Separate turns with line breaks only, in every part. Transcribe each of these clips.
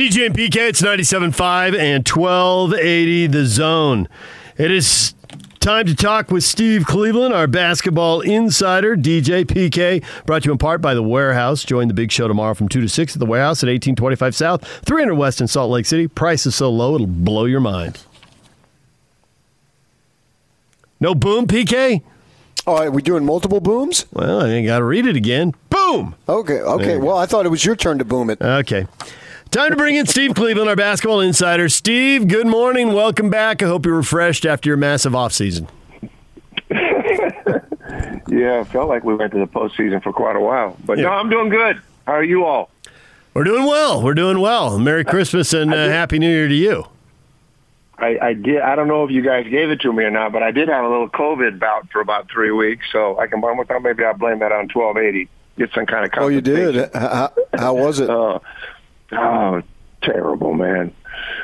DJ and PK, it's 97.5 and 1280 the zone. It is time to talk with Steve Cleveland, our basketball insider. DJ PK, brought to you in part by The Warehouse. Join the big show tomorrow from 2 to 6 at The Warehouse at 1825 South, 300 West in Salt Lake City. Price is so low, it'll blow your mind. No boom, PK?
Oh, are we doing multiple booms?
Well, I got to read it again. Boom!
Okay, okay. Well, I thought it was your turn to boom it.
Okay. Time to bring in Steve Cleveland, our basketball insider. Steve, good morning. Welcome back. I hope you're refreshed after your massive offseason.
yeah, felt like we went to the postseason for quite a while. But
Yeah.
no, I'm doing good. How are you all?
We're doing well. We're doing well. Merry Christmas and uh, Happy New Year to you.
I, I did. I don't know if you guys gave it to me or not, but I did have a little COVID bout for about three weeks, so I can. I thought maybe I'll blame that on 1280. Get some kind of.
Oh, you did? How, how was it?
Oh, oh, terrible, man.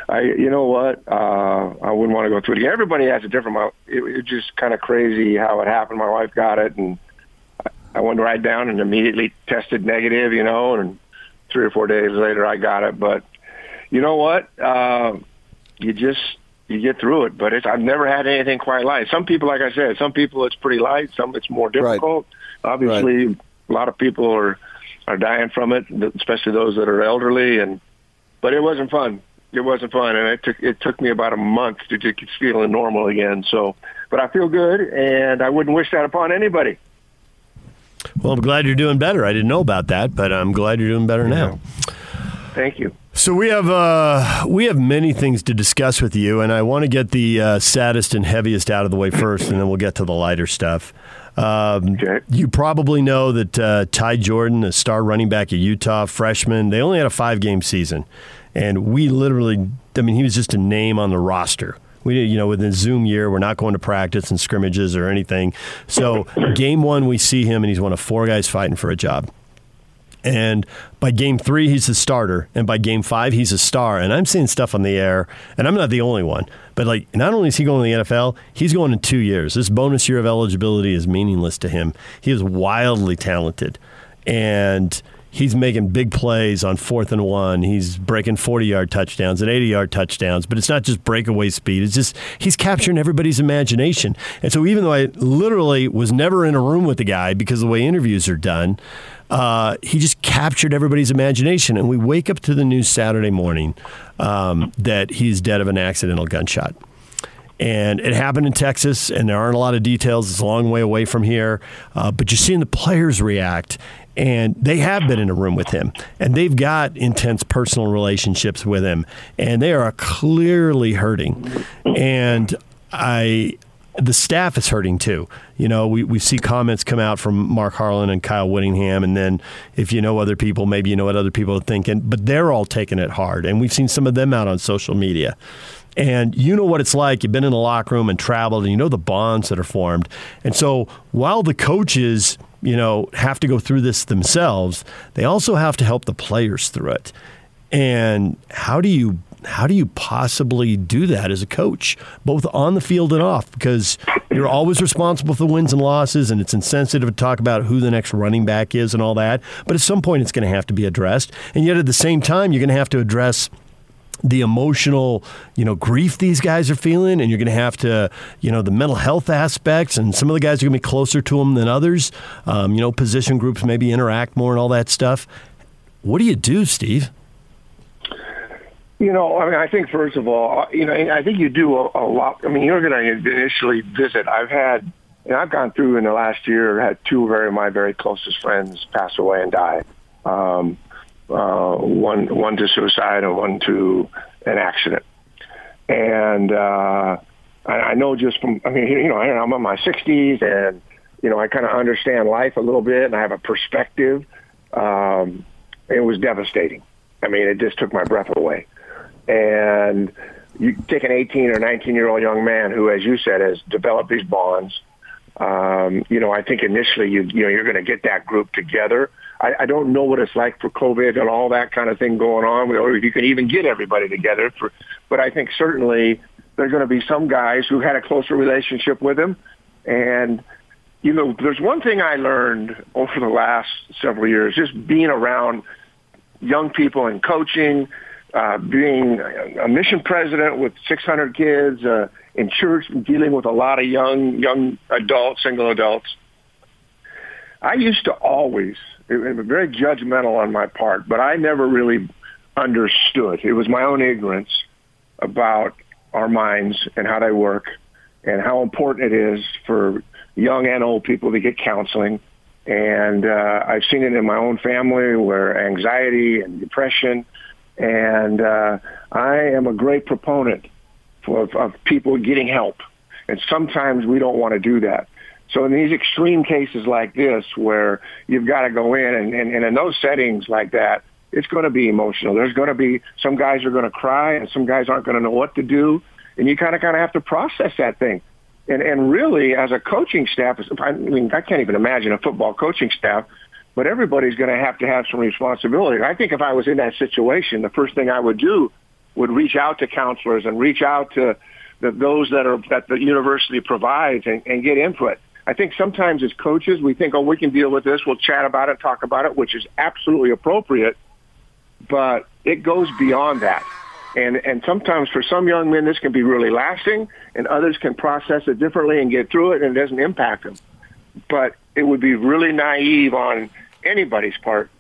I, you know what? Uh, I wouldn't want to go through it again. Everybody has a different. It, it's just kind of crazy how it happened. My wife got it, and I- I went right down and immediately tested negative. You know, and three or four days later, I got it. But you know what? Uh, you just you get through it. But it's I've never had anything quite light. Some people, like I said, some people it's pretty light. Some it's more difficult. Obviously, a lot of people are are dying from it, especially those that are elderly. And but it wasn't fun. It wasn't fun, and it took it took me about a month to get feeling normal again. So, but I feel good, and I wouldn't wish that upon anybody.
Well, I'm glad you're doing better. I didn't know about that, but I'm glad you're doing better now.
Thank you.
So we have uh, we have many things to discuss with you, and I want to get the uh, saddest and heaviest out of the way first, and then we'll get to the lighter stuff. Um,
Okay.
You probably know that uh, Ty Jordan, a star running back at Utah, freshman, they only had a five game season, and we literally, I mean, he was just a name on the roster. We, you know, within Zoom year, we're not going to practice and scrimmages or anything. So game one, we see him, and he's one of four guys fighting for a job. And by game three, he's the starter. And by game five, he's a star. And I'm seeing stuff on the air, and I'm not the only one. But like, not only is he going to the NFL, he's going in two years. This bonus year of eligibility is meaningless to him. He is wildly talented, and he's making big plays on fourth and one. He's breaking 40 yard touchdowns and 80 yard touchdowns. But it's not just breakaway speed. It's just he's capturing everybody's imagination. And so even though I literally was never in a room with the guy because the way interviews are done uh, he just captured everybody's imagination. And we wake up to the news Saturday morning um, that he's dead of an accidental gunshot. And it happened in Texas, and there aren't a lot of details. It's a long way away from here. Uh, but you're seeing the players react, and they have been in a room with him, and they've got intense personal relationships with him, and they are clearly hurting. And I, the staff is hurting too. You know, we, we see comments come out from Mark Harlan and Kyle Whittingham, and then if you know other people, maybe you know what other people are thinking, but they're all taking it hard. And we've seen some of them out on social media. And you know what it's like. You've been in the locker room and traveled, and you know the bonds that are formed. And so while the coaches, you know, have to go through this themselves, they also have to help the players through it. And how do you how do you possibly do that as a coach, both on the field and off? Because you're always responsible for the wins and losses, and it's insensitive to talk about who the next running back is and all that. But at some point, it's going to have to be addressed. And yet, at the same time, you're going to have to address the emotional, you know, grief these guys are feeling, and you're going to have to, you know, the mental health aspects, and some of the guys are going to be closer to them than others. Um, you know, position groups maybe interact more and all that stuff. What do you do, Steve?
You know, I mean, I think first of all, you know, I think you do a, a lot. I mean, you're going to initially visit. I've had, and I've gone through in the last year, had two very my very closest friends pass away and die. Um, uh, one one to suicide and one to an accident. And uh, I, I know just from, I mean, you know, I'm in my 60s, and you know, I kind of understand life a little bit, and I have a perspective. Um, it was devastating. I mean, it just took my breath away. And you take an 18 or 19 year old young man who, as you said, has developed these bonds. Um, you know, I think initially you you know you're going to get that group together. I, I don't know what it's like for COVID and all that kind of thing going on, or if you can even get everybody together. For, but I think certainly there's going to be some guys who had a closer relationship with him, and you know, there's one thing I learned over the last several years, just being around young people and coaching. Uh, being a mission president with 600 kids uh, in church, dealing with a lot of young young adults, single adults. I used to always, it was very judgmental on my part, but I never really understood. It was my own ignorance about our minds and how they work and how important it is for young and old people to get counseling. And uh, I've seen it in my own family where anxiety and depression. And uh, I am a great proponent of, of people getting help. And sometimes we don't want to do that. So in these extreme cases like this, where you've got to go in and, and, and in those settings like that, it's going to be emotional. There's going to be some guys are going to cry and some guys aren't going to know what to do. And you kind of kind of have to process that thing. And, and really, as a coaching staff, I mean, I can't even imagine a football coaching staff, but everybody's going to have to have some responsibility. I think if I was in that situation, the first thing I would do would reach out to counselors and reach out to the, those that are that the university provides and, and get input. I think sometimes as coaches, we think, oh, we can deal with this. We'll chat about it, talk about it, which is absolutely appropriate. But it goes beyond that. And, and sometimes for some young men, this can be really lasting, and others can process it differently and get through it, and it doesn't impact them. But it would be really naive on anybody's part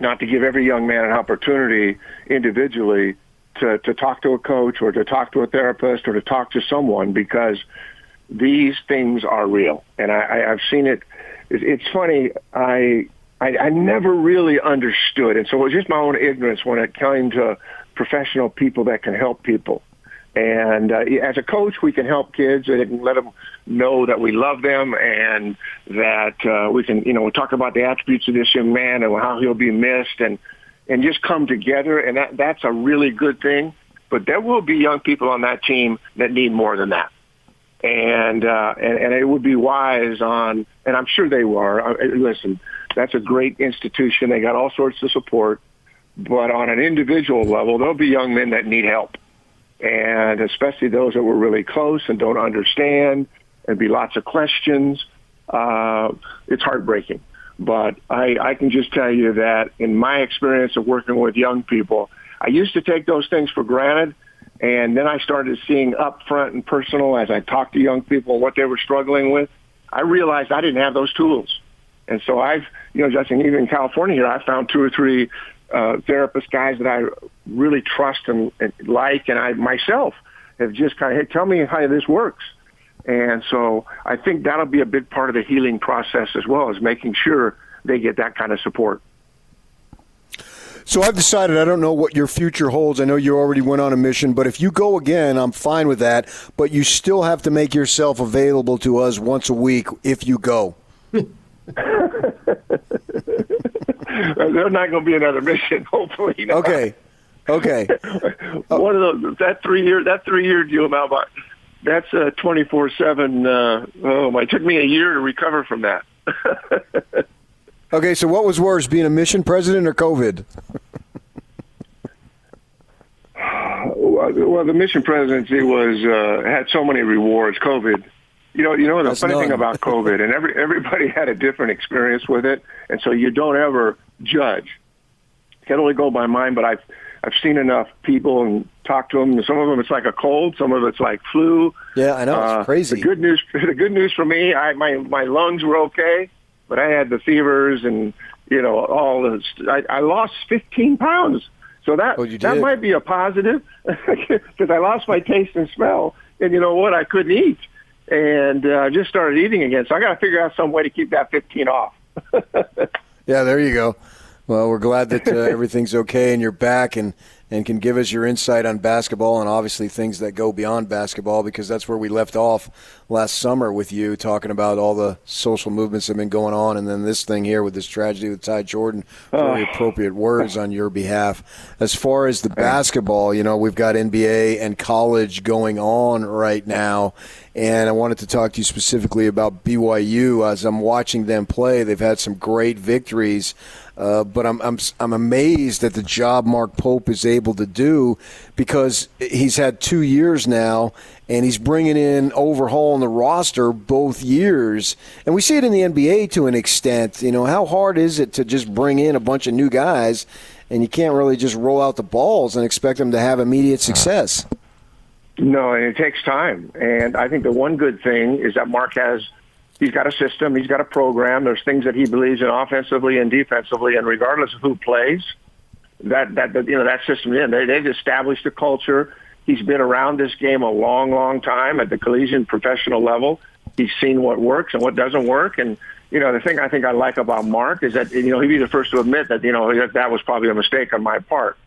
not to give every young man an opportunity individually to, to talk to a coach or to talk to a therapist or to talk to someone because these things are real. And I, I, I've seen it. It's funny. I, I I never really understood, and so it was just my own ignorance when it came to professional people that can help people. And uh, as a coach, we can help kids and let them know that we love them and that uh, we can, you know, talk about the attributes of this young man and how he'll be missed and and just come together. And that that's a really good thing. But there will be young people on that team that need more than that. And uh, and, and it would be wise on, and I'm sure they were. Uh, listen, that's a great institution. They got all sorts of support but on an individual level, there'll be young men that need help. And especially those that were really close and don't understand and be lots of questions. Uh, it's heartbreaking. But I, I can just tell you that in my experience of working with young people, I used to take those things for granted. And then I started seeing up front and personal as I talked to young people what they were struggling with. I realized I didn't have those tools. And so I've, you know, just even in California here, I found two or three uh, therapist guys that I really trust and, and like, and I myself have just kind of, hey, tell me how this works. And so I think that'll be a big part of the healing process as well, as making sure they get that kind of support.
So I've decided I don't know what your future holds. I know you already went on a mission, but if you go again, I'm fine with that. But you still have to make yourself available to us once a week if you go.
There's not going to be another mission. Hopefully.
Not. Okay. Okay.
One of those that three year that three year deal but that's a twenty four seven. Uh, oh my! It took me a year to recover from that.
okay, so what was worse, being a mission president or COVID?
well, the mission presidency was uh, had so many rewards. COVID you know, you know the That's funny none. thing about COVID, and every everybody had a different experience with it, and so you don't ever judge. Can only go by mine, but I've I've seen enough people and talked to them. Some of them it's like a cold, some of it's like flu.
Yeah, I know it's uh, crazy.
The good news, the good news for me, I my my lungs were okay, but I had the fevers and you know all the. I, I lost 15 pounds, so that
oh,
that might be a positive because I lost my taste and smell, and you know what, I couldn't eat and uh, I just started eating again. So I got to figure out some way to keep that 15 off.
yeah, there you go. Well, we're glad that uh, everything's okay and you're back and, and can give us your insight on basketball and obviously things that go beyond basketball because that's where we left off last summer with you talking about all the social movements that have been going on and then this thing here with this tragedy with Ty Jordan. Very appropriate words on your behalf. As far as the basketball, you know, we've got NBA and college going on right now and I wanted to talk to you specifically about BYU. As I'm watching them play, they've had some great victories, uh, but I'm, I'm I'm amazed at the job Mark Pope is able to do because he's had two years now, and he's bringing in overhauling the roster both years, and we see it in the NBA to an extent. You know, how hard is it to just bring in a bunch of new guys? and you can't really just roll out the balls and expect them to have immediate success.
No, and it takes time. And I think the one good thing is that Mark has he's got a system, he's got a program. There's things that he believes in offensively and defensively, and regardless of who plays, that that you know that system in they, they've established a culture. He's been around this game a long, long time at the collegiate professional level. He's seen what works and what doesn't work, and you know the thing I think I like about Mark is that you know he'd be the first to admit that you know that, that was probably a mistake on my part,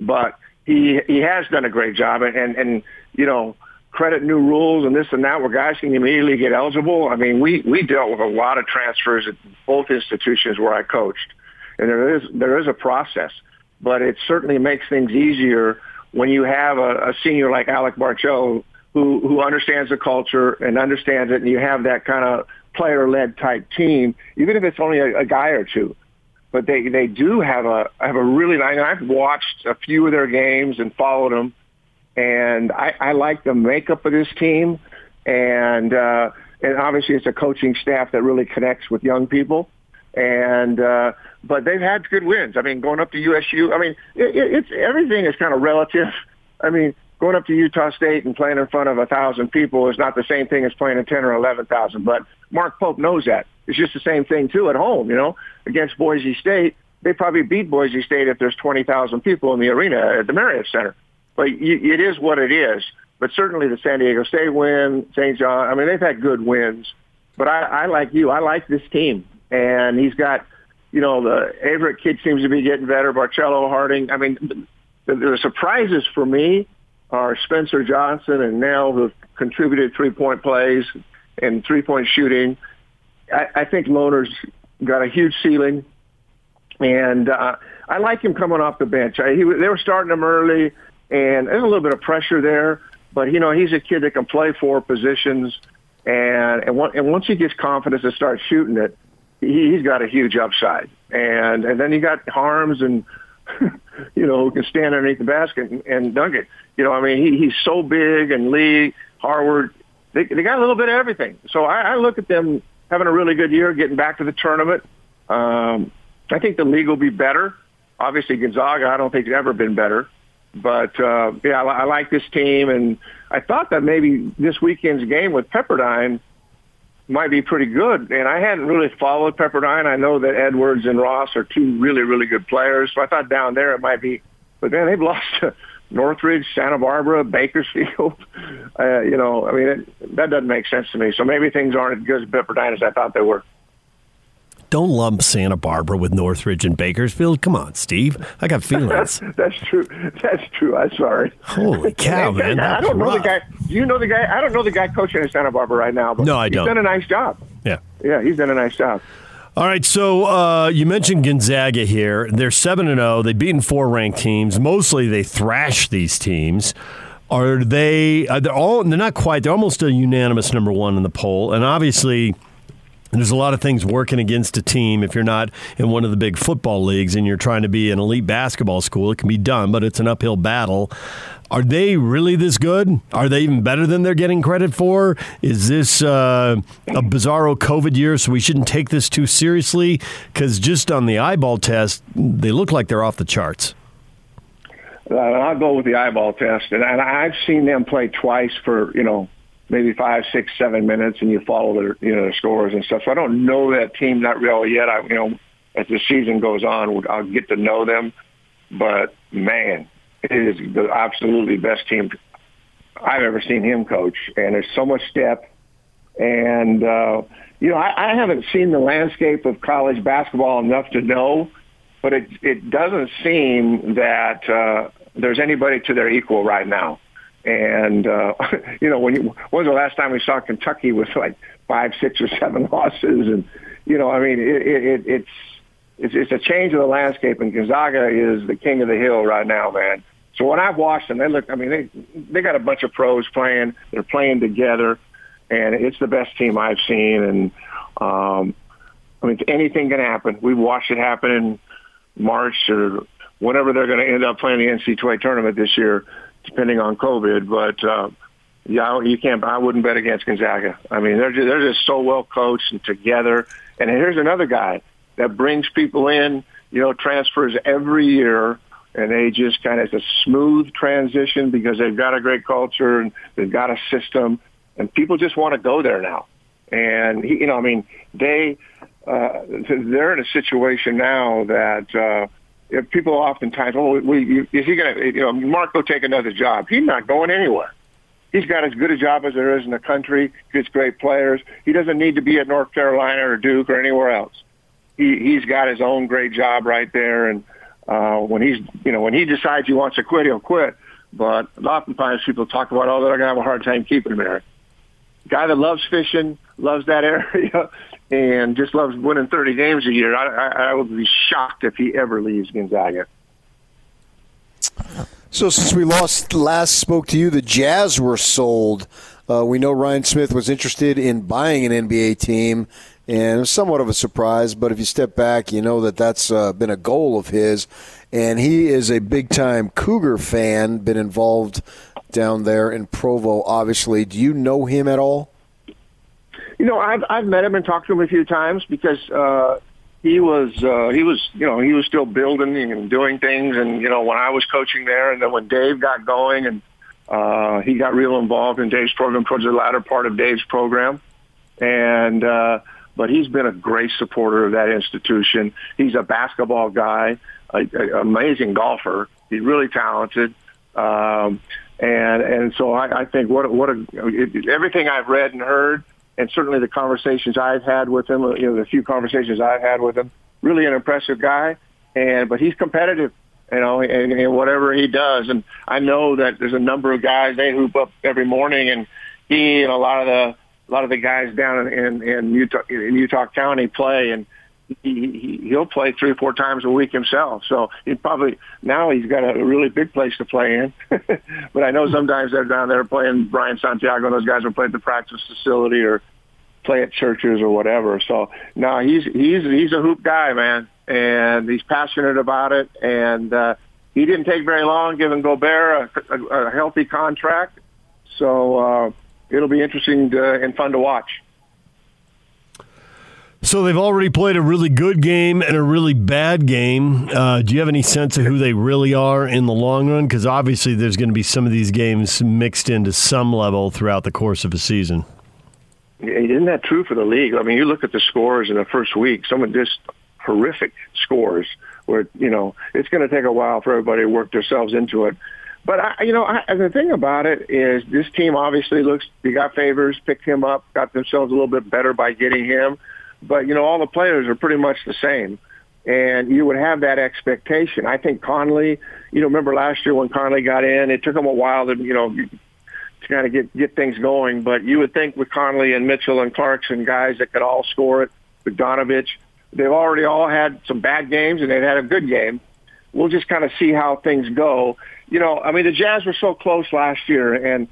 but he he has done a great job, and and, and you know credit new rules and this and that where guys can immediately get eligible. I mean, we, we dealt with a lot of transfers at both institutions where I coached. And there is, there is a process, but it certainly makes things easier when you have a, a senior like Alex Barcello who, who understands the culture and understands it and you have that kind of player-led type team, even if it's only a, a guy or two. But they, they do have a, have a really, nice. I've watched a few of their games and followed them and I, I like the makeup of this team, and uh, and obviously it's a coaching staff that really connects with young people, and uh, but they've had good wins. I mean, going up to USU, I mean, it, it's everything is kind of relative. I mean, going up to Utah State and playing in front of a thousand people is not the same thing as playing in ten or eleven thousand. But Mark Pope knows that. It's just the same thing too at home. You know, against Boise State, they probably beat Boise State if there's twenty thousand people in the arena at the Marriott Center but it is what it is. But certainly the San Diego State win, St. John. I mean, they've had good wins. But I, I like you. I like this team, and he's got, you know, the Averette kid seems to be getting better. Barcello, Harding. I mean, the, the surprises for me are Spencer Johnson and Knell, who've contributed three-point plays and three-point shooting. I, I think Lohner's got a huge ceiling, and uh, I like him coming off the bench. I, he, they were starting him early and there's a little bit of pressure there. But you know, he's a kid that can play four positions, and and, one, and once he gets confidence to start shooting it, he, he's got a huge upside. And and then you got Haarms and you know who can stand underneath the basket and, and dunk it. You know, I mean, he, he's so big, and Lee Harward, they, they got a little bit of everything. So I, I look at them having a really good year, getting back to the tournament. Um, I think the league will be better. Obviously, Gonzaga, I don't think has ever been better. But uh, yeah, I, I like this team, and I thought that maybe this weekend's game with Pepperdine might be pretty good. And I hadn't really followed Pepperdine. I know that Edwards and Ross are two really, really good players. So I thought down there it might be. But then they've lost to Northridge, Santa Barbara, Bakersfield. Uh, you know, I mean, it, that doesn't make sense to me. So maybe things aren't as good as Pepperdine as I thought they were.
Don't lump Santa Barbara with Northridge and Bakersfield. Come on, Steve. I got feelings.
That's true. That's true. I'm sorry.
Holy cow, man!
I don't know the guy. Do you know the guy? I don't know the guy coaching in Santa Barbara right now. But
no, I don't.
He's done a nice job.
Yeah.
Yeah, he's done a nice job.
All right, so uh, you mentioned Gonzaga here. They're seven and zero. They've beaten four ranked teams. Mostly, they thrash these teams. Are they? Are they all? They're not quite. They're almost a unanimous number one in the poll, and obviously there's a lot of things working against a team if you're not in one of the big football leagues and you're trying to be an elite basketball school. It can be done, but it's an uphill battle. Are they really this good? Are they even better than they're getting credit for? Is this uh, a bizarro COVID year, so we shouldn't take this too seriously? Because just on the eyeball test, they look like they're off the charts.
Uh, I'll go with the eyeball test, and I've seen them play twice for you know maybe five, six, seven minutes, and you follow their you know their scores and stuff. So I don't know that team not really yet. I you know as the season goes on, I'll get to know them. But man, it is the absolutely best team I've ever seen him coach, and there's so much depth. And uh, you know, I, I haven't seen the landscape of college basketball enough to know, but it it doesn't seem that uh, there's anybody to their equal right now. And uh, you know, when you, when was the last time we saw Kentucky with like five, six, or seven losses? And you know, I mean, it, it, it's it's it's a change of the landscape. And Gonzaga is the king of the hill right now, man. So when I've watched them, they look. I mean, they they got a bunch of pros playing. They're playing together, and it's the best team I've seen. And um, I mean, anything can happen. We've watched it happen in March or whenever they're going to end up playing the NCAA tournament this year depending on COVID. But uh, yeah, you can't. I wouldn't bet against Gonzaga. I mean, they're just, they're just so well coached and together. And here's another guy that brings people in you know, transfers every year and they just kind of, it's a smooth transition because they've got a great culture and they've got a system and people just want to go there now. And, he, you know, I mean, they, uh, they're in a situation now that, uh, people oftentimes, oh, we, is he going to, you know, Mark go take another job? He's not going anywhere. He's got as good a job as there is in the country. Gets great players. He doesn't need to be at North Carolina or Duke or anywhere else. He he's got his own great job right there. And uh, when he's you know when he decides he wants to quit, he'll quit. But oftentimes people talk about, oh, they're going to have a hard time keeping him there. Guy that loves fishing, loves that area, and just loves winning 30 games a year. I, I, I would be shocked if he ever leaves Gonzaga.
So since we lost last spoke to you, the Jazz were sold. Uh, we know Ryan Smith was interested in buying an NBA team, and somewhat of a surprise. But if you step back, you know that that's uh, been a goal of his, and he is a big time Cougar fan. Been involved down there in Provo, obviously. Do you know him at all?
You know, I've I've met him and talked to him a few times because uh, he was uh, he was you know he was still building and doing things and you know when I was coaching there and then when Dave got going and uh, he got real involved in Dave's program towards the latter part of Dave's program and uh, but he's been a great supporter of that institution. He's a basketball guy, an amazing golfer. He's really talented. Um, and and so I, I think what what a, it, everything I've read and heard and certainly the conversations I've had with him, you know, the few conversations I've had with him, really an impressive guy. And but he's competitive, you know, and, and whatever he does. And I know that there's a number of guys they hoop up every morning, and he and a lot of the a lot of the guys down in in, Utah in Utah County play and he, he he'll play three or four times a week himself. So he probably now he's got a really big place to play in. but I know sometimes they're down there playing Brian Santiago and those guys will play at the practice facility or play at churches or whatever. So no, he's he's he's a hoop guy, man, and he's passionate about it. And uh, he didn't take very long giving Gobert a, a, a healthy contract. So uh, it'll be interesting to, and fun to watch.
So they've already played a really good game and a really bad game. Uh, do you have any sense of who they really are in the long run? Because obviously there's going to be some of these games mixed into some level throughout the course of a season.
Isn't that true for the league? I mean, you look at the scores in the first week. Some of just horrific scores. Where you know it's going to take a while for everybody to work themselves into it. But I, you know, I, the thing about it is this team obviously looks. They got Favors, picked him up, got themselves a little bit better by getting him but you know all the players are pretty much the same and you would have that expectation. I think Conley, you know, remember last year when Conley got in, it took him a while to, you know, to kind of get get things going. But you would think with Conley and Mitchell and Clarkson, guys that could all score it, Bogdanovich, they've already all had some bad games and they've had a good game. We'll just kind of see how things go. You know, I mean, the Jazz were so close last year, and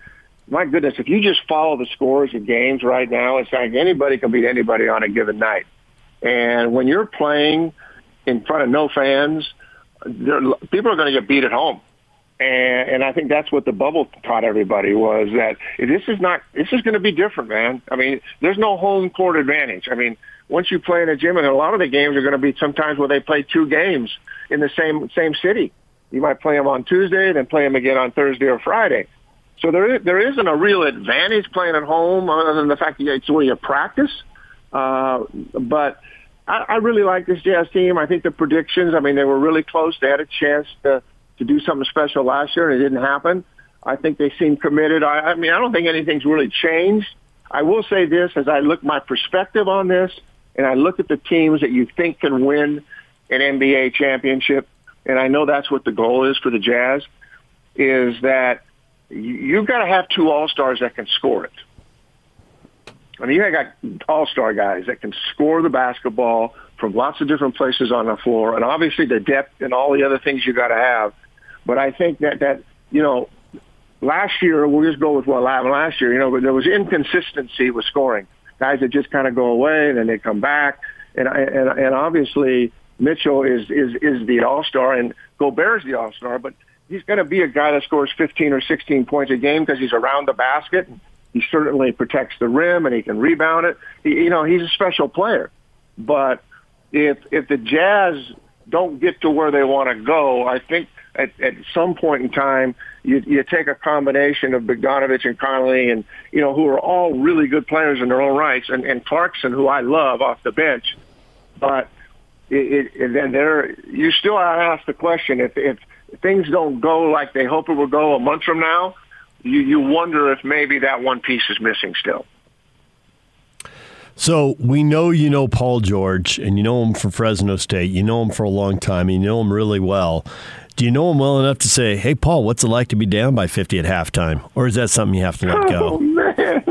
my goodness, if you just follow the scores of games right now, it's like anybody can beat anybody on a given night. And when you're playing in front of no fans, people are going to get beat at home. And, and I think that's what the bubble taught everybody was that this is not, this is going to be different, man. I mean, there's no home court advantage. I mean, once you play in a gym, and a lot of the games are going to be sometimes where they play two games in the same same city. You might play them on Tuesday, then play them again on Thursday or Friday. So there, there isn't a real advantage playing at home other than the fact that it's where you practice. Uh, but I, I really like this Jazz team. I think the predictions, I mean, they were really close. They had a chance to, to do something special last year, and it didn't happen. I think they seem committed. I, I mean, I don't think anything's really changed. I will say this, as I look my perspective on this, and I look at the teams that you think can win an NBA championship, and I know that's what the goal is for the Jazz, is that you've got to have two all stars that can score it. I mean, you got all star guys that can score the basketball from lots of different places on the floor, and obviously the depth and all the other things you got to have. But I think that that you know, last year we'll just go with what happened last year. You know, there was inconsistency with scoring. Guys that just kind of go away and then they come back, and and and obviously Mitchell is is is the all star and Gobert is the all star, but he's going to be a guy that scores 15 or 16 points a game because he's around the basket. He certainly protects the rim and he can rebound it. He, you know, he's a special player. But if if the Jazz don't get to where they want to go, I think at, at some point in time, you, you take a combination of Bogdanovich and Conley and, you know, who are all really good players in their own rights, and, and Clarkson, who I love off the bench. But it, it, and then there, you still ask the question, if, if things don't go like they hope it will go a month from now, you, you wonder if maybe that one piece is missing still.
So we know you know Paul George, and you know him from Fresno State. You know him for a long time, you know him really well. Do you know him well enough to say, "Hey, Paul, what's it like to be down by 50 at halftime?" Or is that something you have to let
go? Oh man,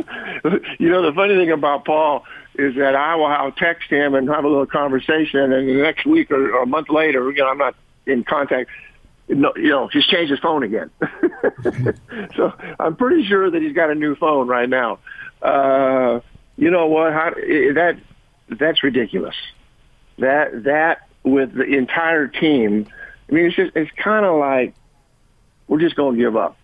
you know the funny thing about Paul is that I will I'll text him and have a little conversation, and the next week or, or a month later, you know, I'm not in contact. No, you know, he's changed his phone again. so I'm pretty sure that he's got a new phone right now. Uh, you know what? How, that that's ridiculous. That that with the entire team. I mean, it's just it's kind of like we're just going to give up,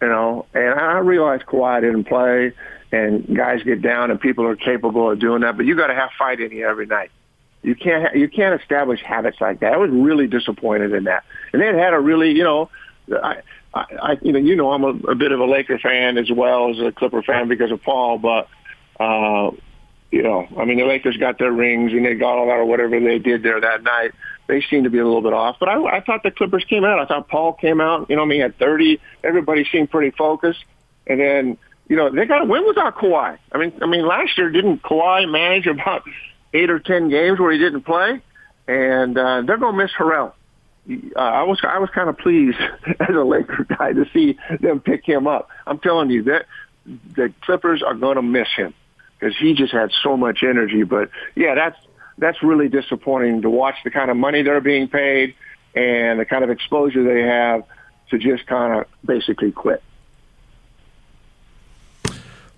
you know. And I realize Kawhi didn't play, and guys get down, and people are capable of doing that. But you got to have fight in you every night. You can't you can't establish habits like that. I was really disappointed in that. And they had had a really, you know, I, I, you know, you know, I'm a, a bit of a Laker fan as well as a Clipper fan because of Paul, but uh, you know, I mean, the Lakers got their rings and they got all that or whatever they did there that night. They seemed to be a little bit off, but I, I thought the Clippers came out. I thought Paul came out. You know, I mean, at 30, everybody seemed pretty focused. And then, you know, they got to win without Kawhi. I mean, I mean, last year didn't Kawhi manage about eight or ten games where he didn't play, and uh, they're going to miss Harrell. Uh, I was I was kind of pleased as a Laker guy to see them pick him up. I'm telling you that the Clippers are going to miss him because he just had so much energy. But yeah, that's that's really disappointing to watch the kind of money they're being paid and the kind of exposure they have to just kind of basically quit.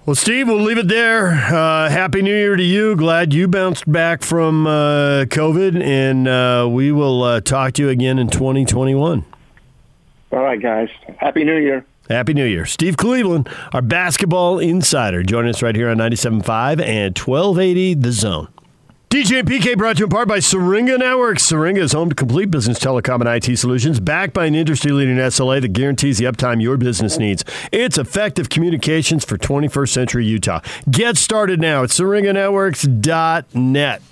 Well, Steve, we'll leave it there. Uh, Happy New Year to you. Glad you bounced back from uh, COVID, and uh, we will uh, talk to you again in 2021.
All right, guys. Happy New Year.
Happy New Year. Steve Cleveland, our basketball insider, joining us right here on 97.5 and 1280 The Zone. DJ and PK brought to you in part by Syringa Networks. Syringa is home to complete business telecom and IT solutions backed by an industry leading SLA that guarantees the uptime your business needs. It's effective communications for 21st century Utah. Get started now at syringanetworks.net.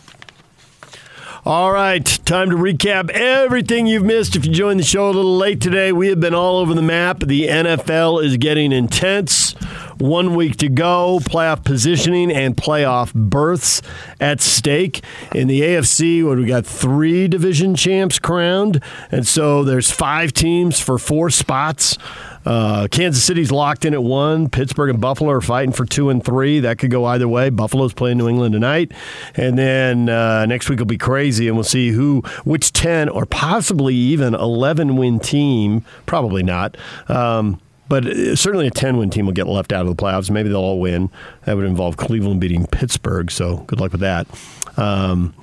All right, time to recap everything you've missed. If you joined the show a little late today, we have been all over the map. The NFL is getting intense. One week to go, playoff positioning and playoff berths at stake. In the AFC, what we got three division champs crowned, and so there's five teams for four spots. Uh, Kansas City's locked in at one. Pittsburgh and Buffalo are fighting for two and three. That could go either way. Buffalo's playing New England tonight, and then uh, next week will be crazy, and we'll see who, which ten or possibly even eleven win team. Probably not. Um, but certainly a 10 win team will get left out of the playoffs. Maybe they'll all win. That would involve Cleveland beating Pittsburgh, so good luck with that. Um,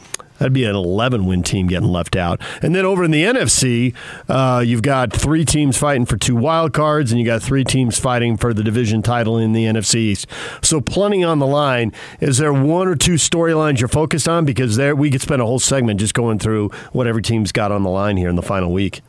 That'd be an 11 win team getting left out. And then over in the NFC, uh, you've got three teams fighting for two wild cards, and you got three teams fighting for the division title in the NFC East. So plenty on the line. Is there one or two storylines you're focused on? Because there we could spend a whole segment just going through what every team's got on the line here in the final week.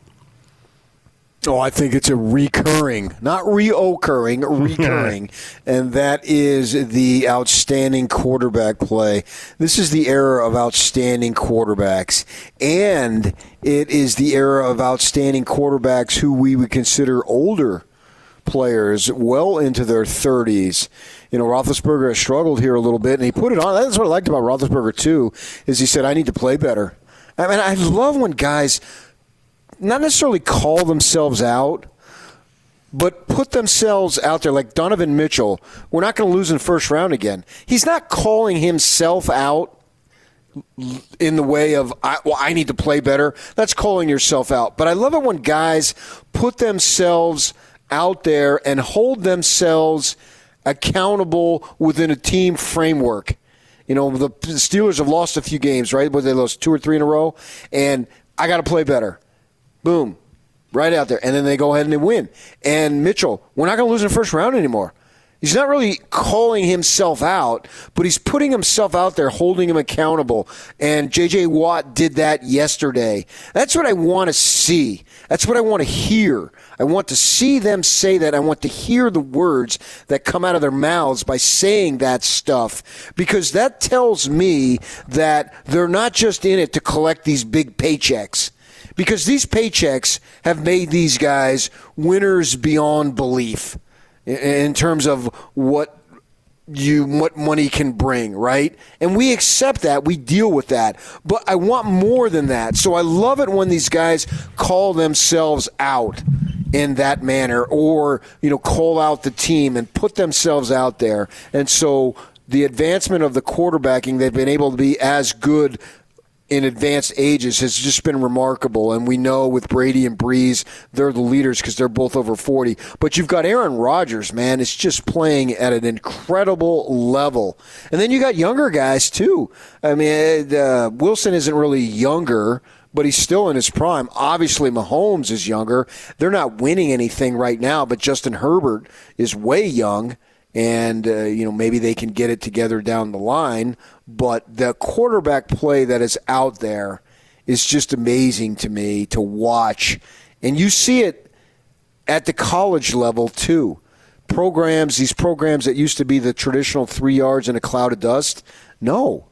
Oh, I think it's a recurring, not reoccurring, recurring, and that is the outstanding quarterback play. This is the era of outstanding quarterbacks, and it is the era of outstanding quarterbacks who we would consider older players, well into their 30s. You know, Roethlisberger has struggled here a little bit, and he put it on. That's what I liked about Roethlisberger too, is he said, "I need to play better." I mean, I love when guys not necessarily call themselves out, but put themselves out there like Donovan Mitchell. We're not going to lose in the first round again. He's not calling himself out in the way of I, well, I need to play better. That's calling yourself out. But I love it when guys put themselves out there and hold themselves accountable within a team framework. You know, the Steelers have lost a few games, right? Where they lost two or three in a row, and I got to play better. Boom. Right out there. And then they go ahead and they win. And Mitchell, we're not going to lose in the first round anymore. He's not really calling himself out, but he's putting himself out there, holding him accountable. And J.J. Watt did that yesterday. That's what I want to see. That's what I want to hear. I want to see them say that. I want to hear the words that come out of their mouths by saying that stuff because that tells me that they're not just in it to collect these big paychecks because these paychecks have made these guys winners beyond belief in terms of what you what money can bring, right? And we accept that, we deal with that. But I want more than that. So I love it when these guys call themselves out in that manner or, you know, call out the team and put themselves out there. And so the advancement of the quarterbacking, they've been able to be as good in advanced ages has just been remarkable. And we know with Brady and Brees, they're the leaders because they're both over 40. But you've got Aaron Rodgers, man, it's just playing at an incredible level. And then you got younger guys, too. I mean, uh, Wilson isn't really younger. But he's still in his prime. Obviously, Mahomes is younger. They're not winning anything right now, but Justin Herbert is way young and uh, you know maybe they can get it together down the line. But the quarterback play that is out there is just amazing to me to watch, and you see it at the college level too. Programs, these programs that used to be the traditional three yards in a cloud of dust, no.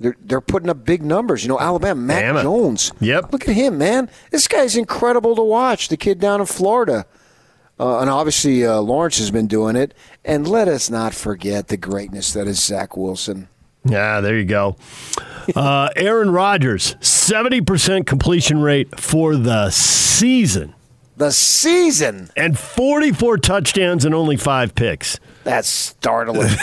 They're, they're putting up big numbers. You know, Alabama, Mac
Bama.
Jones.
Yep.
Look at him, man. This guy's incredible to watch. The kid down in Florida. Uh, and obviously, uh, Lawrence has been doing it. And let us not forget the greatness that is Zach Wilson.
Yeah, there you go. Uh, Aaron Rodgers, 70% completion rate for the season
The season.
and 44 touchdowns and only five picks.
That's startling.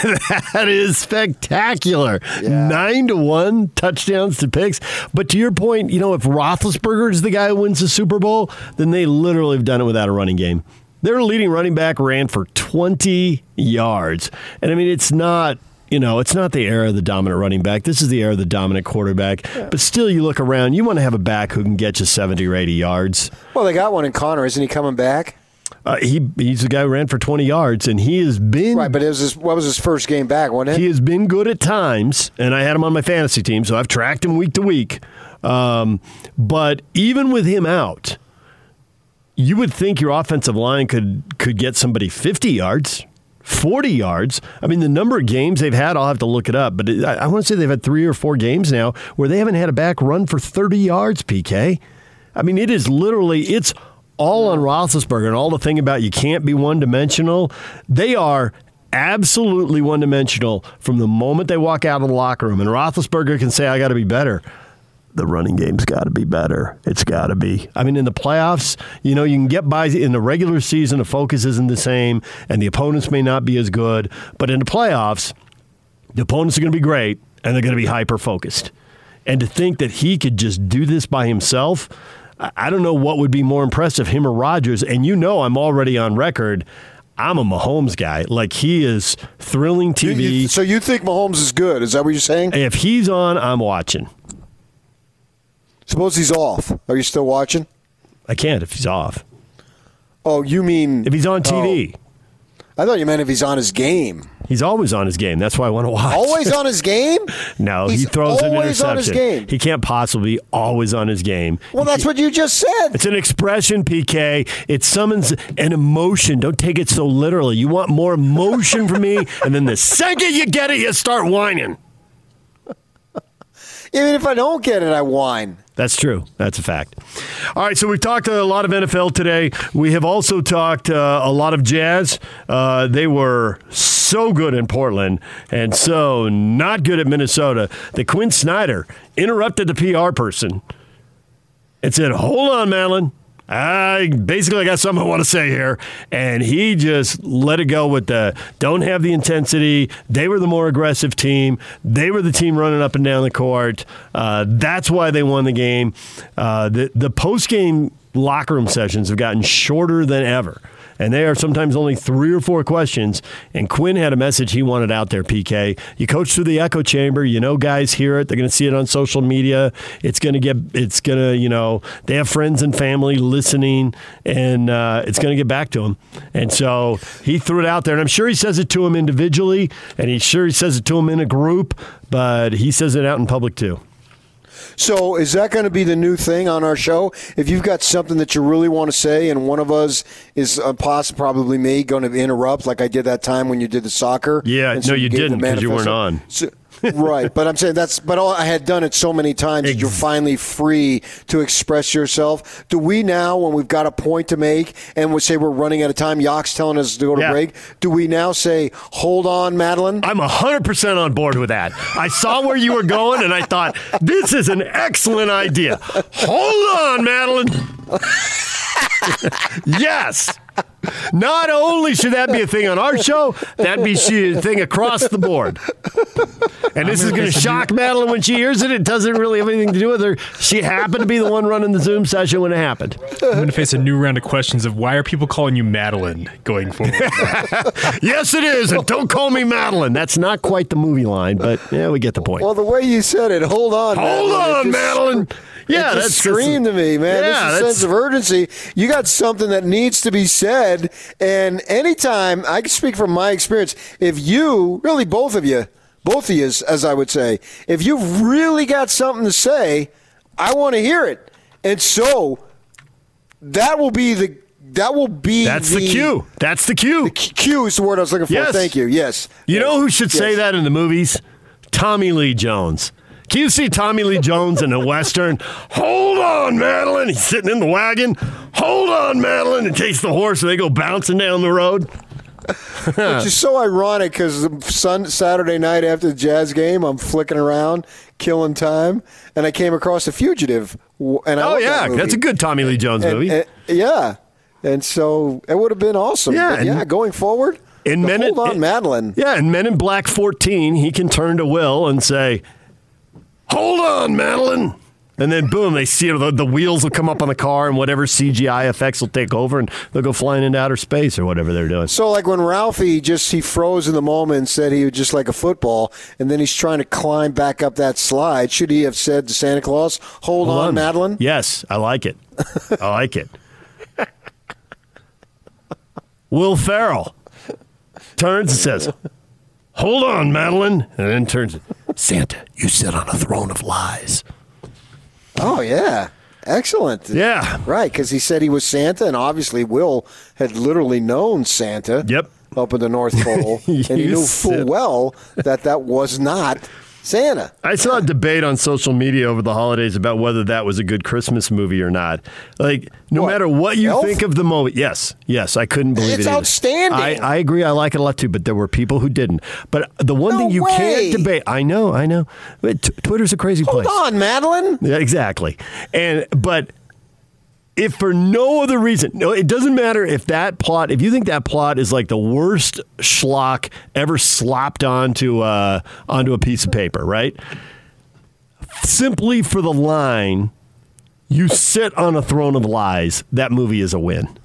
That is spectacular.
Yeah.
Nine to one touchdowns to picks. But to your point, you know, if Roethlisberger is the guy who wins the Super Bowl, then they literally have done it without a running game. Their leading running back ran for 20 yards. And I mean, it's not. You know, it's not the era of the dominant running back. This is the era of the dominant quarterback. But still, you look around, you want to have a back who can get you 70 or 80 yards.
well, they got one in Conner. Isn't he coming back?
Uh, he He's the guy who ran for 20 yards, and he has been
Right, but it was his, what was his first game back, wasn't it?
He has been good at times, and I had him on my fantasy team, so I've tracked him week to week. Um, but even with him out, you would think your offensive line could could get somebody 50 yards, 40 yards. I mean, the number of games they've had, I'll have to look it up, but I, I want to say they've had three or four games now where they haven't had a back run for 30 yards, PK. I mean, it is literally, it's all on Roethlisberger and all the thing about you can't be one dimensional. They are absolutely one dimensional from the moment they walk out of the locker room. And Roethlisberger can say, I got to be better. The running game's got to be better. It's got to be. I mean, in the playoffs, you know, you can get by in the regular season, the focus isn't the same, and the opponents may not be as good. But in the playoffs, the opponents are going to be great, and they're going to be hyper focused. And to think that he could just do this by himself, I don't know what would be more impressive, him or Rodgers. And you know, I'm already on record. I'm a Mahomes guy. Like he is thrilling
You-
TV.
you- so you think Mahomes is good? Is that what you're saying?
if he's on, I'm watching.
Suppose he's off. Are you still watching?
I can't if he's off.
Oh, you mean
If he's on TV, oh.
I thought you meant if he's on his game.
he's always on his game. That's why I want to watch.
Always on his game?
No,
He's
he throws an
always
interception.
on his game.
He can't possibly be always on his game.
Well, that's what you just said.
It's an expression, PK. It summons an emotion. Don't take it so literally. You want more emotion from me, and then the second you get it, you start whining.
Even if I don't get it, I whine.
That's true. That's a fact. All right, so we've talked a lot of NFL today. We have also talked uh, a lot of Jazz. Uh, they were so good in Portland and so not good at Minnesota that Quin Snyder interrupted the PR person and said, Hold on, Madeline. I basically I got something I want to say here, and he just let it go with the don't have the intensity. They were the more aggressive team. They were the team running up and down the court. Uh, that's why they won the game. Uh, the the post game locker room sessions have gotten shorter than ever. And they are sometimes only three or four questions. And Quin had a message he wanted out there. PK, you coach through the echo chamber. You know, guys hear it. They're going to see it on social media. It's going to get. It's going to. You know, they have friends and family listening, and uh, it's going to get back to them. And so he threw it out there, and I'm sure he says it to them individually, and he's sure he says it to them in a group, but he says it out in public too.
So, is that going to be the new thing on our show? If you've got something that you really want to say, and one of us is uh, possibly probably me going to interrupt, like I did that time when you did the soccer.
Yeah,
so
no, you didn't because you weren't on.
So, right, but I'm saying that's. But all, I had done it so many times you're finally free to express yourself. Do we now, when we've got a point to make, and we say we're running out of time, Yock's telling us to go to
yeah.
break? Do we now say, "Hold on, Madeline"?
I'm hundred percent on board with that. I saw where you were going, and I thought this is an excellent idea. Hold on, Madeline. Yes. Not only should that be a thing on our show, that'd be a thing across the board. And this is going to shock Madeline when she hears it. It doesn't really have anything to do with her. She happened to be the one running the Zoom session when it happened.
I'm going to face a new round of questions of why are people calling you Madeline going forward?
yes, it is. And don't call me Madeline. That's not quite the movie line, but yeah, we get the point.
Well, the way you said it, hold on,
hold
Madeline.
on, Madeline. Yeah,
that's scream to me, man.
Yeah,
a sense of urgency. You got something that needs to be said, and anytime I can speak from my experience, if you really both of you, both of you, as I would say, if you've really got something to say, I want to hear it, and so that will be the that will be
that's the, the cue. That's the cue.
The cue is the word I was looking for.
Yes.
Thank you. Yes.
You
yes.
know who should
yes.
say that in the movies? Tommy Lee Jones. Can you see Tommy Lee Jones in a Western? Hold on, Madeline. He's sitting in the wagon. Hold on, Madeline. And takes the horse and they go bouncing down the road.
Which is so ironic because Sun Saturday night after the Jazz game, I'm flicking around, killing time, and I came across a fugitive. And I
oh yeah,
that
that's a good Tommy Lee Jones
and,
movie.
And, yeah, and so it would have been awesome.
Yeah,
but yeah. Going forward,
in Men
hold
in,
on, Madeline.
Yeah, in Men in Black 14, he can turn to Will and say, Hold on, Madeline. And then boom, they see the, the wheels will come up on the car and whatever CGI effects will take over and they'll go flying into outer space or whatever they're doing.
So like when Ralphie just he froze in the moment and said he was just like a football and then he's trying to climb back up that slide, should he have said to Santa Claus, Hold, Hold on, on, Madeline?
Yes, I like it. I like it. Will Ferrell turns and says, Hold on, Madeline. And then turns, Santa, you sit on a throne of lies.
Oh, yeah. Excellent.
Yeah.
Right, because he said he was Santa, and obviously Will had literally known Santa.
Yep.
Up in the North Pole. and he knew full well that that was not Santa.
I saw a debate on social media over the holidays about whether that was a good Christmas movie or not. Like, no what? matter what you
Elf?
think of the movie, yes, yes, I couldn't believe
it's
it.
It's outstanding.
I, I, agree. I like it a lot too, but there were people who didn't. But the one
no
thing you
way.
can't debate, I know, I know. T- Twitter's a crazy
Hold
place.
on, Madeline.
Yeah, exactly. And but if for no other reason, no, it doesn't matter if that plot, if you think that plot is like the worst schlock ever slopped onto uh, onto a piece of paper, right? Simply for the line, you sit on a throne of lies. That movie is a win.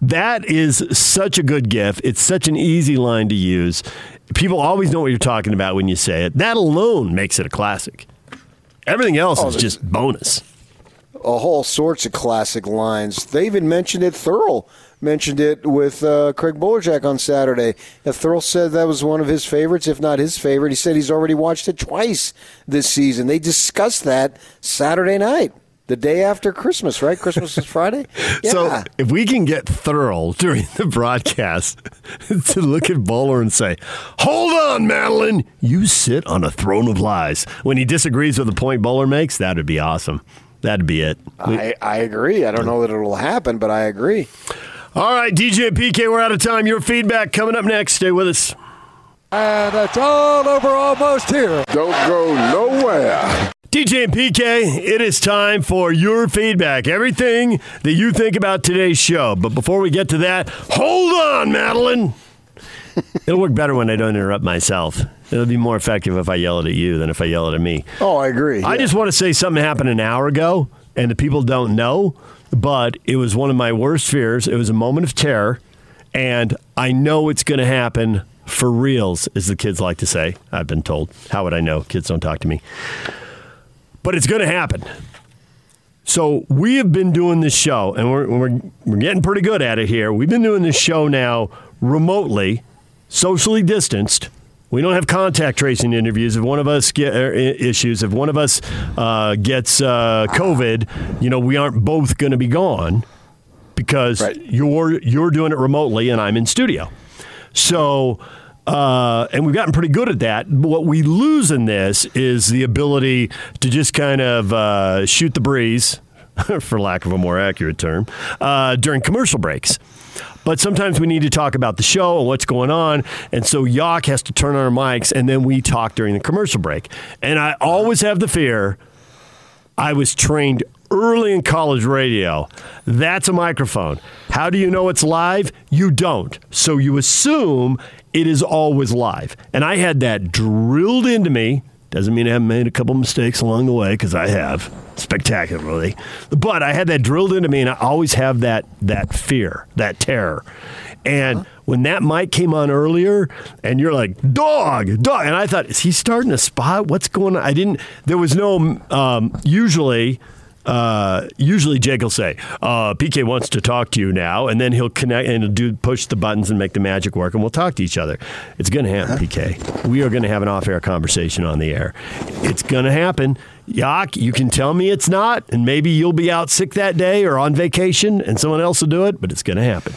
That is such a good gift. It's such an easy line to use. People always know what you're talking about when you say it. That alone makes it a classic. Everything else oh, is just bonus
a whole sorts of classic lines. They even mentioned it. Thurl mentioned it with uh, Craig Bolerjack on Saturday. And Thurl said that was one of his favorites, if not his favorite. He said he's already watched it twice this season. They discussed that Saturday night. The day after Christmas, right? Christmas is Friday. Yeah.
So if we can get Thurl during the broadcast to look at Bowler and say, "Hold on, Madeline, you sit on a throne of lies," when he disagrees with the point Bowler makes, that would be awesome. That'd be it.
I, I agree. I don't know that it'll happen, but I agree.
All right, DJ PK, we're out of time. Your feedback coming up next. Stay with us.
And it's all over almost here.
Don't go nowhere.
DJ and PK, it is time for your feedback. Everything that you think about today's show. But before we get to that, hold on, Madeline. It'll work better when I don't interrupt myself. It'll be more effective if I yell it at you than if I yell it at me.
Oh, I agree.
I
yeah.
just want to say something happened an hour ago, and the people don't know. but it was one of my worst fears. It was a moment of terror, and I know it's going to happen for reals, as the kids like to say. I've been told. How would I know? Kids don't talk to me. But it's going to happen. So we have been doing this show, and we're, we're, we're getting pretty good at it here. We've been doing this show now remotely, socially distanced. We don't have contact tracing interviews. If one of us get uh, issues, if one of us uh, gets uh, COVID, you know, we aren't both going to be gone because
Right.
you're you're doing it remotely and I'm in studio. So, uh, and we've gotten pretty good at that. But what we lose in this is the ability to just kind of uh, shoot the breeze, for lack of a more accurate term, uh, during commercial breaks. But sometimes we need to talk about the show and what's going on. And so Yak has to turn on our mics and then we talk during the commercial break. And I always have the fear I was trained early in college radio. That's a microphone. How do you know it's live? You don't. So you assume it is always live. And I had that drilled into me. Doesn't mean I haven't made a couple mistakes along the way because I have spectacularly. But I had that drilled into me, and I always have that that fear, that terror. And when that mic came on earlier, and you're like, dog, dog. And I thought, is he starting a spot? What's going on? I didn't, there was no, um, usually, uh, usually Jake will say, uh, PK wants to talk to you now. And then he'll connect and he'll do, push the buttons and make the magic work, and we'll talk to each other. It's going to happen, PK. We are going to have an off air conversation on the air. It's going to happen. Yak, you can tell me it's not, and maybe you'll be out sick that day or on vacation, and someone else will do it, but it's going to happen.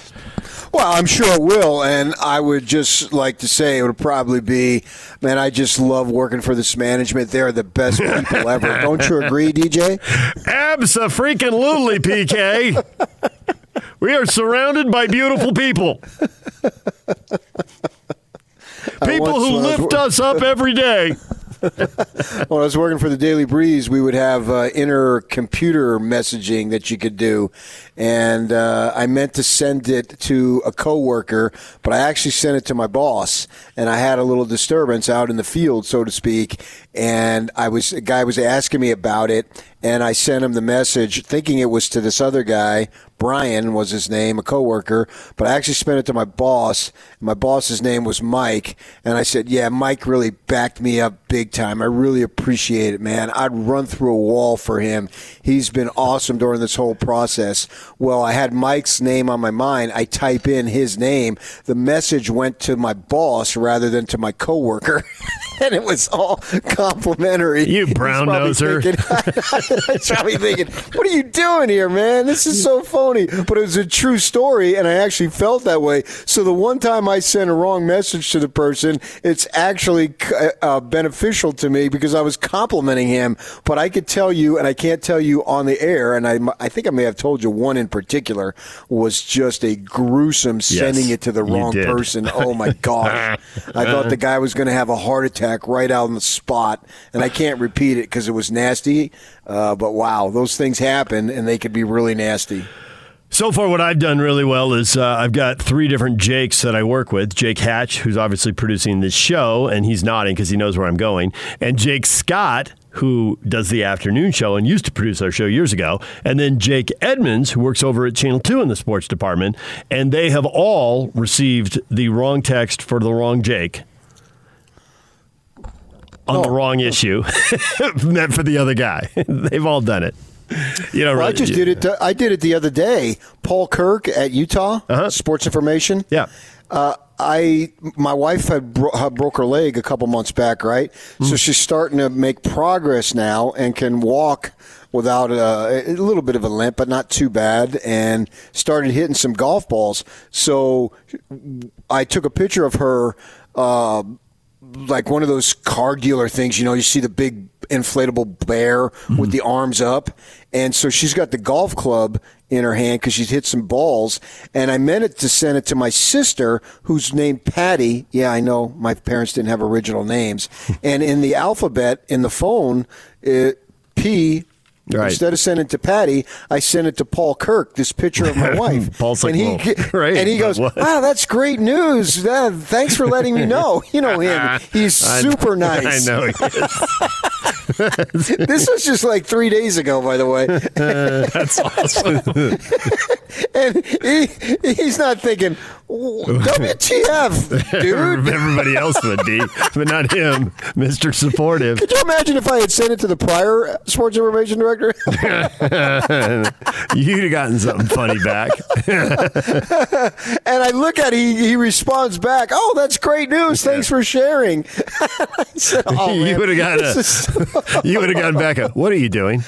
Well, I'm sure it will, and I would just like to say it would probably be, man. I just love working for this management. They're the best people ever. Don't you agree, DJ?
Absa freaking lutely, PK. we are surrounded by beautiful people. People who lift us up every day.
When I was working for the Daily Breeze, we would have uh, inner computer messaging that you could do, and uh, I meant to send it to a coworker, but I actually sent it to my boss, and I had a little disturbance out in the field, so to speak, and I was a guy was asking me about it, and I sent him the message thinking it was to this other guy. Brian was his name, a coworker, but I actually sent it to my boss. My boss's name was Mike, and I said, "Yeah, Mike really backed me up big time. I really appreciate it, man. I'd run through a wall for him. He's been awesome during this whole process." Well, I had Mike's name on my mind. I type in his name. The message went to my boss rather than to my coworker. And it was all complimentary.
You brown noser.
He's probably thinking, "What are you doing here, man? This is so phony." But it was a true story, and I actually felt that way. So the one time I sent a wrong message to the person, it's actually uh, beneficial to me because I was complimenting him. But I could tell you, and I can't tell you on the air, and I, I think I may have told you one in particular was just a gruesome sending it to the wrong person. Oh my gosh! I thought the guy was going to have a heart attack right out on the spot, and I can't repeat it because it was nasty. Uh, but wow, those things happen, and they could be really nasty.
So far, what I've done really well is uh, I've got three different Jakes that I work with. Jake Hatch, who's obviously producing this show, and he's nodding because he knows where I'm going, and Jake Scott, who does the afternoon show and used to produce our show years ago, and then Jake Edmonds, who works over at Channel 2 in the sports department, and they have all received the wrong text for the wrong Jake on the
Oh.
wrong issue meant for the other guy. They've all done it. You know,
Well, I just did it. uh, I did it the other day. Paul Kirk at Utah Sports Information.
Yeah.
Uh, I my wife had, bro- had broke her leg a couple months back, right? So she's starting to make progress now and can walk without a, a little bit of a limp, but not too bad. And started hitting some golf balls. So I took a picture of her. Uh, like one of those car dealer things, you know, you see the big inflatable bear with the mm-hmm. arms up. And so she's got the golf club in her hand because she's hit some balls. And I meant it to send it to my sister, who's named Patty. Yeah, I know my parents didn't have original names. and in the alphabet in the phone, it, P.
Right.
Instead of sending it to Patty, I sent it to Paul Kirk. This picture of my wife,
Paul's like,
and he
"Whoa, great,
and he goes,
what?"
"Wow, that's great news! Thanks for letting me know." You know him; he's
I-
super nice.
I know. he is.
this was just like three days ago, by the way.
That's awesome.
and he, he's not thinking, WTF, dude.
Everybody else would be, but not him, Mr. Supportive.
Could you imagine if I had sent it to the prior sports information director?
You'd have gotten something funny back.
and I look at it, he, he responds back, Oh, that's great news. Thanks for sharing. said, oh,
you would have gotten a,
so,
you would have gotten back a, what are you doing?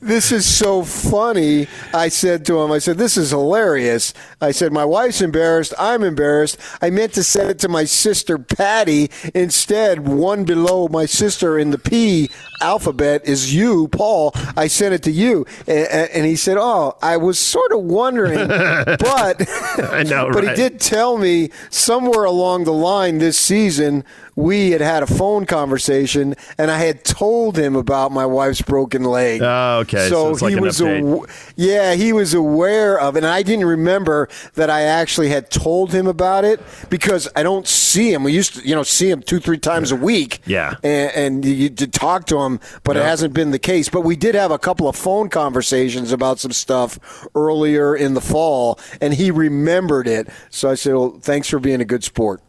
this is so funny. I said to him, I said, This is hilarious. I said, My wife's embarrassed. I'm embarrassed. I meant to send it to my sister Patty. Instead, one below my sister in the P alphabet is you, Paul. I sent it to you. And, and he said, Oh, I was sort of wondering, but
I know,
but
right?
he did tell me somewhere along the line this season we had had a phone conversation, and I had told him about my wife's broken leg.
Oh, okay.
So,
So like
he was, aw- yeah, he was aware of it, and I didn't remember that I actually had told him about it because I don't see him. We used to, you know, see him two, three times a week.
Yeah.
and, and you did talk to him, but it hasn't been the case. But we did have a couple of phone conversations about some stuff earlier in the fall, and he remembered it. So I said, "Well, thanks for being a good sport."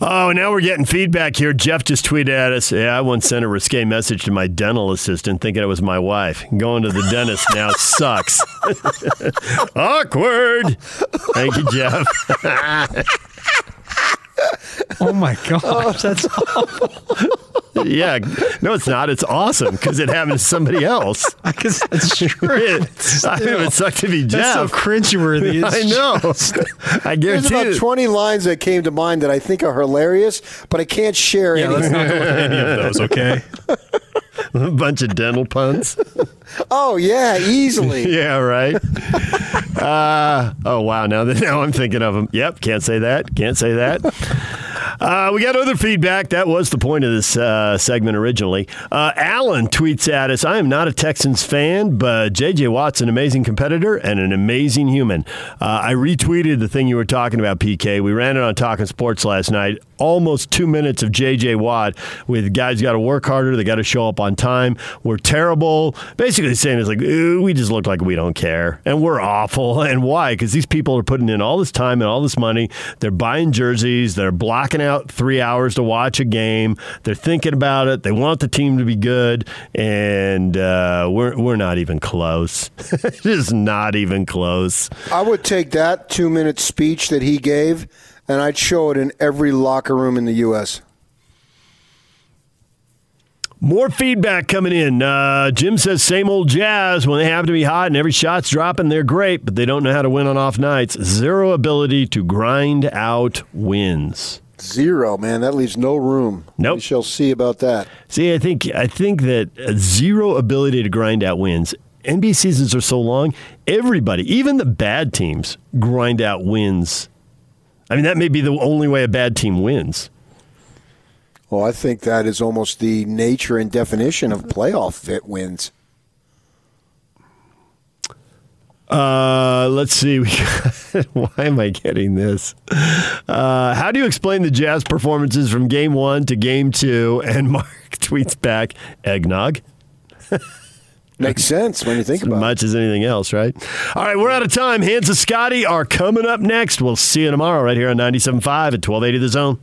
Oh, now we're getting feedback here. Jeff just tweeted at us. Yeah, I once sent a risque message to my dental assistant thinking it was my wife. Going to the dentist now sucks. Awkward. Thank you, Jeff.
oh my gosh, oh. that's awful.
yeah. No, it's not. It's awesome because it happened to somebody else.
I guess that's true.
It, I mean, it sucked to be
That's so
Jeff.
cringeworthy. It's
I know. I guarantee.
There's about
it.
20 lines that came to mind that I think are hilarious, but I can't share
Yeah,
any.
let's not go with any of those, okay?
a bunch of dental puns.
Oh yeah, easily.
yeah, right. Uh, oh wow! Now that now I'm thinking of them. Yep, can't say that. Can't say that. Uh, we got other feedback. That was the point of this uh, segment originally. Uh, Alan tweets at us I am not a Texans fan, but J.J. Watt's an amazing competitor and an amazing human. Uh, I retweeted the thing you were talking about, PK. We ran it on Talking Sports last night. Almost two minutes of J.J. Watt with guys got to work harder, they got to show up on time. We're terrible. Basically saying is like, we just look like we don't care. And we're awful. And why? Because these people are putting in all this time and all this money. They're buying jerseys. They're blocking out three hours to watch a game. They're thinking about it. They want the team to be good. And uh, we're, we're not even close. just not even close.
I would take that two minute speech that he gave, and I'd show it in every locker room in the U.S.
More feedback coming in. Uh, Jim says, same old jazz. When they have to be hot and every shot's dropping, they're great, but they don't know how to win on off nights. Zero ability to grind out wins.
Zero, man. That leaves no room.
Nope.
We shall see about that.
See, I think I think that uh, zero ability to grind out wins. NBA seasons are so long. Everybody, even the bad teams, grind out wins. I mean, that may be the only way a bad team wins.
Well, I think that is almost the nature and definition of playoff fit wins.
Uh, let's see. Why am I getting this? Uh, how do you explain the Jazz performances from game one to game two? And Mark tweets back, eggnog.
Makes sense when you think
As
about it.
much as anything else, right? All right, we're out of time. Hans of Scotty are coming up next. We'll see you tomorrow right here on 97.5 at 1280 The Zone.